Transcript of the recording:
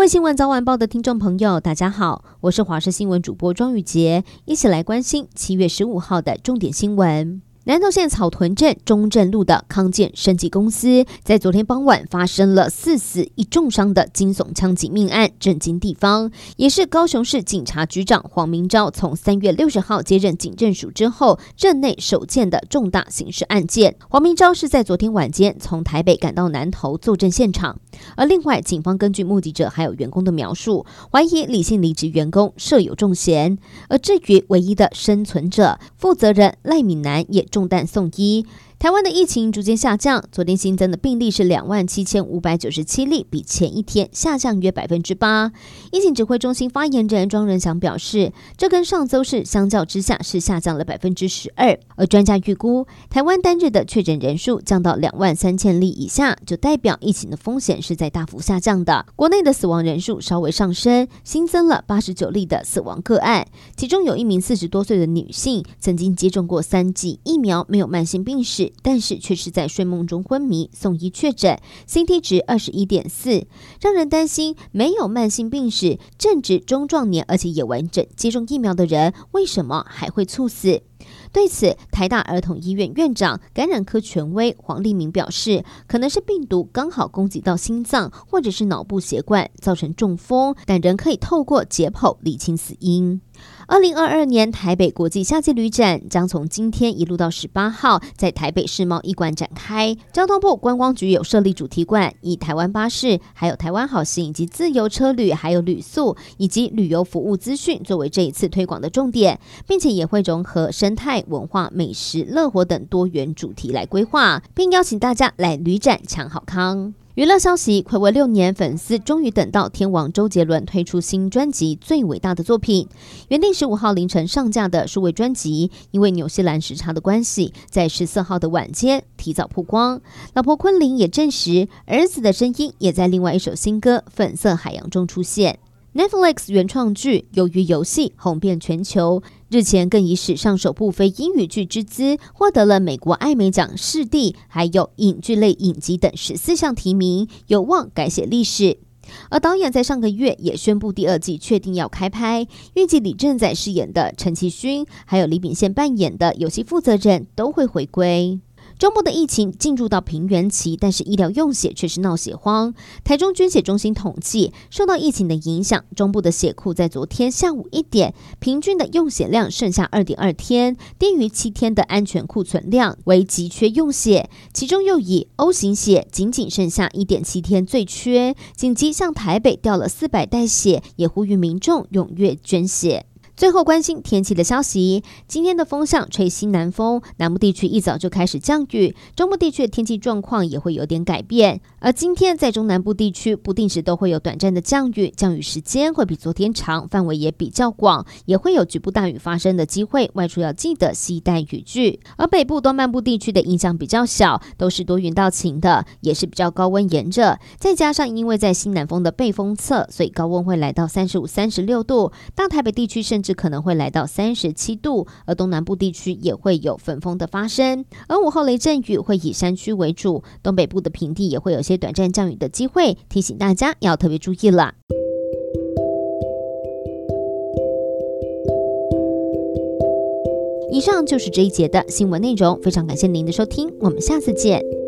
位新闻早晚报的听众朋友，大家好，我是华视新闻主播庄宇杰，一起来关心七月十五号的重点新闻。南投县草屯镇中正路的康健生技公司，在昨天傍晚发生了四死一重伤的惊悚枪击命案，震惊地方。也是高雄市警察局长黄明昭从三月六十号接任警政署之后，镇内首件的重大刑事案件。黄明昭是在昨天晚间从台北赶到南投坐镇现场。而另外，警方根据目击者还有员工的描述，怀疑李姓离职员工设有重嫌。而至于唯一的生存者负责人赖敏南，也送蛋送鸡台湾的疫情逐渐下降，昨天新增的病例是两万七千五百九十七例，比前一天下降约百分之八。疫情指挥中心发言人庄人祥表示，这跟上周是相较之下是下降了百分之十二。而专家预估，台湾单日的确诊人数降到两万三千例以下，就代表疫情的风险是在大幅下降的。国内的死亡人数稍微上升，新增了八十九例的死亡个案，其中有一名四十多岁的女性，曾经接种过三剂疫苗，没有慢性病史。但是却是在睡梦中昏迷，送医确诊，CT 值二十一点四，让人担心没有慢性病史、正值中壮年，而且也完整接种疫苗的人，为什么还会猝死？对此，台大儿童医院院长、感染科权威黄立明表示，可能是病毒刚好攻击到心脏或者是脑部血管，造成中风，但仍可以透过解剖理清死因。二零二二年台北国际夏季旅展将从今天一路到十八号，在台北世贸一馆展开。交通部观光局有设立主题馆，以台湾巴士、还有台湾好行以及自由车旅、还有旅宿以及旅游服务资讯作为这一次推广的重点，并且也会融合生态、文化、美食、乐活等多元主题来规划，并邀请大家来旅展抢好康。娱乐消息：睽违六年，粉丝终于等到天王周杰伦推出新专辑《最伟大的作品》。原定十五号凌晨上架的数位专辑，因为纽西兰时差的关系，在十四号的晚间提早曝光。老婆昆凌也证实，儿子的声音也在另外一首新歌《粉色海洋》中出现。Netflix 原创剧《鱿鱼游戏》红遍全球，日前更以史上首部非英语剧之姿，获得了美国艾美奖视帝，还有影剧类影集等十四项提名，有望改写历史。而导演在上个月也宣布第二季确定要开拍，预计李正宰饰演的陈其勋，还有李秉宪扮演的游戏负责人都会回归。中部的疫情进入到平原期，但是医疗用血却是闹血荒。台中捐血中心统计，受到疫情的影响，中部的血库在昨天下午一点，平均的用血量剩下二点二天，低于七天的安全库存量，为急缺用血。其中又以 O 型血仅仅剩下一点七天最缺，紧急向台北调了四百袋血，也呼吁民众踊跃捐血。最后关心天气的消息，今天的风向吹西南风，南部地区一早就开始降雨，中部地区的天气状况也会有点改变。而今天在中南部地区不定时都会有短暂的降雨，降雨时间会比昨天长，范围也比较广，也会有局部大雨发生的机会，外出要记得携带雨具。而北部东半部地区的影响比较小，都是多云到晴的，也是比较高温炎热，再加上因为在西南风的背风侧，所以高温会来到三十五、三十六度，大台北地区甚至。可能会来到三十七度，而东南部地区也会有焚风的发生，而午后雷阵雨会以山区为主，东北部的平地也会有些短暂降雨的机会，提醒大家要特别注意了。以上就是这一节的新闻内容，非常感谢您的收听，我们下次见。